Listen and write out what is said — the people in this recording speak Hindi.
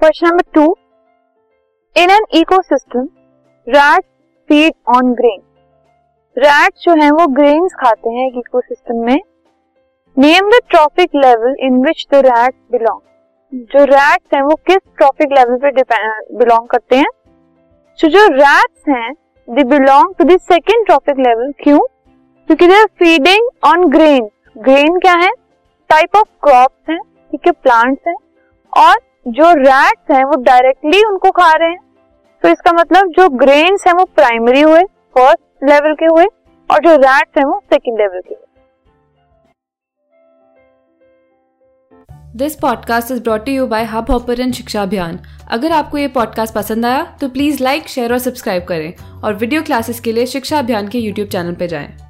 Question number two. In an ecosystem rat feed on grain rat जो है वो ग्रेन्स खाते हैं एक इकोसिस्टम में। Name the trophic level in which the rat belong जो रैट्स हैं वो किस ट्रॉफिक लेवल पे बिलोंग करते हैं? So, जो रैट्स हैं they belong to the second trophic level क्यों? क्योंकि they are feeding on grain grain क्या है? टाइप ऑफ़ क्रॉप्स हैं ठीक है प्लांट्स हैं। और जो रैट्स हैं, वो डायरेक्टली उनको खा रहे हैं। तो इसका मतलब जो ग्रेन्स हैं, वो प्राइमरी हुए फ़र्स्ट लेवल के हुए, और जो रैट्स हैं, वो सेकंड लेवल के हुए। This podcast is brought you by Hubhopper Shiksha Abhiyan अगर आपको ये पॉडकास्ट पसंद आया तो प्लीज़ लाइक शेयर और सब्सक्राइब करें। और वीडियो क्लासेस के लिए शिक्षा अभियान के यूट्यूब चैनल पर जाएँ।